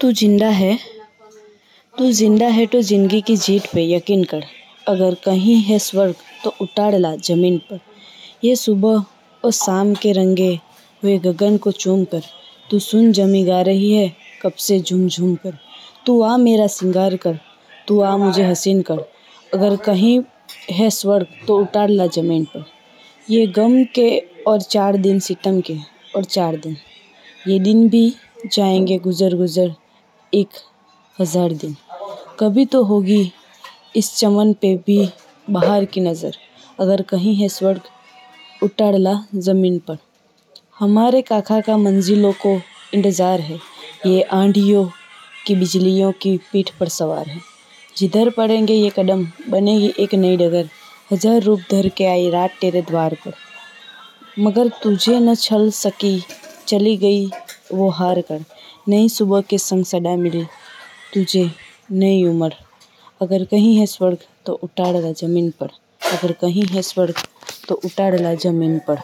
तू ज़िंदा है, तू ज़िंदा है तो ज़िंदगी की जीत पे यकीन कर। अगर कहीं है स्वर्ग तो उतार ला ज़मीन पर। ये सुबह और शाम के रंगे हुए गगन को चूम कर। तू सुन जमी गा रही है, कब से झूम झूम कर। तू आ मेरा सिंगार कर, तू आ मुझे हसीन कर। अगर कहीं है स्वर्ग तो उतार ला ज़मीन पर। ये गम के और चार दिन सितम के, और चार दिन। ये दिन भी जाएँगे गुजर गुजर एक हज़ार दिन। कभी तो होगी इस चमन पे भी बाहर की नज़र, अगर कहीं है स्वर्ग उतार ला ज़मीन पर। हमारे काका का मंजिलों को इंतज़ार है। ये आंधियों की बिजलियों की पीठ पर सवार है। जिधर पड़ेंगे ये कदम बनेगी एक नई डगर। हज़ार रूप धर के आई रात तेरे द्वार पर। मगर तुझे न छल सकी, चली गई वो हार कर। नई सुबह के संग सदा मिले। तुझे नई उम्र। अगर कहीं है स्वर्ग तो उतार ला ज़मीन पर। अगर कहीं है स्वर्ग तो उतार ला ज़मीन पर।